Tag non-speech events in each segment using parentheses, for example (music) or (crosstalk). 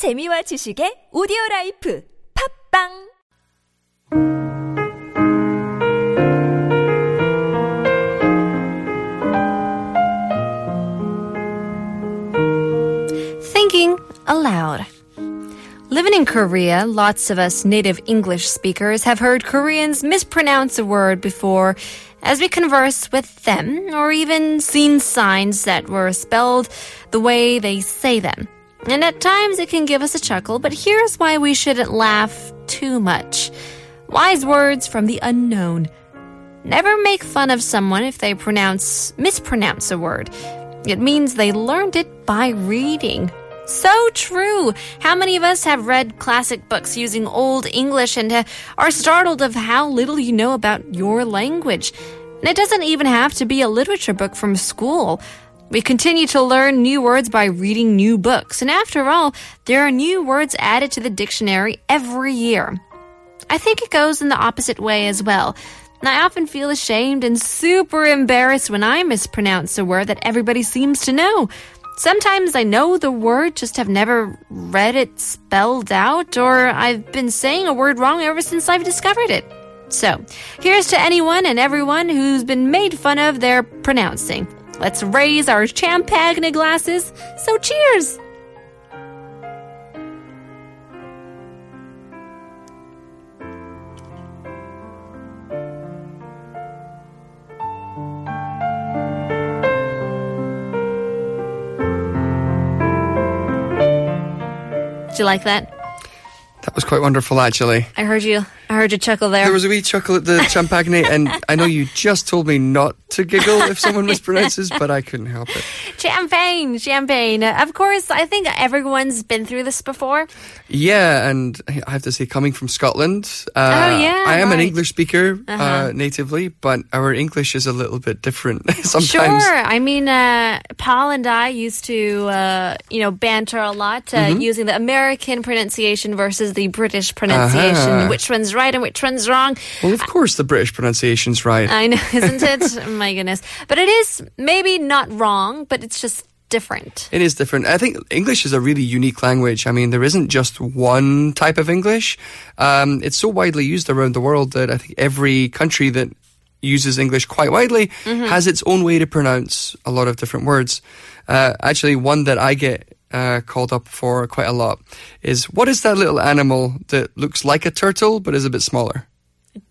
재미와 지식의 오디오 라이프 팟빵 Thinking aloud. Living in Korea, lots of us native English speakers have heard Koreans mispronounce a word before as we converse with them, or even seen signs that were spelled the way they say them. And at times it can give us a chuckle, but here's why we shouldn't laugh too much. Wise words from the unknown. Never make fun of someone if they pronounce mispronounce a word. It means they learned it by reading. So true. How many of us have read classic books using Old English and uh, are startled of how little you know about your language? And it doesn't even have to be a literature book from school. We continue to learn new words by reading new books. And after all, there are new words added to the dictionary every year. I think it goes in the opposite way as well. I often feel ashamed and super embarrassed when I mispronounce a word that everybody seems to know. Sometimes I know the word, just have never read it spelled out, or I've been saying a word wrong ever since I've discovered it. So, here's to anyone and everyone who's been made fun of their pronouncing. Let's raise our champagne glasses. So, cheers! Did you like that? That was quite wonderful, actually. I heard you. I heard you chuckle there. There was a wee chuckle at the (laughs) champagne, and I know you just told me not to giggle if someone mispronounces, (laughs) but I couldn't help it. champagne, champagne. Uh, Of course, I think everyone's been through this before. Yeah, and I have to say, coming from Scotland, uh, Oh, yeah, I am an. English speaker uh Uh-huh. natively, but our English is a little bit different (laughs) sometimes. Sure. I mean, uh, Paul and I used to, uh, you know, banter a lot uh, Mm-hmm. using the American pronunciation versus the British pronunciation. Uh-huh. Which one's right and which one's wrong? Well, of course, the British pronunciation's right. I know, (laughs) isn't it? Oh My goodness. But it is maybe not wrong, but it's just different. It is different. I think English is a really unique language. I mean, there isn't just one type of English. Um, it's so widely used around the world that I think every country that uses English quite widely has its own way to pronounce a lot of different words. Uh, actually, one that I get uh, called up for quite a lot is what is that little animal that looks like a turtle but is a bit smaller?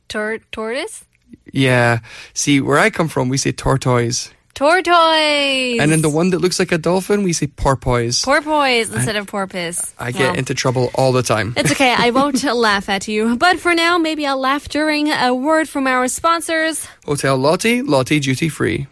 Tor- tortoise? Yeah. See, where I come from, we say tortoise. Tortoise! And then the one that looks like a dolphin, we say porpoise. Porpoise instead of porpoise. I get Well. into trouble all the time. It's okay. I won't (laughs) laugh at you. But for now, maybe I'll laugh during a word from our sponsors. Hotel Lotte, Lotte duty free.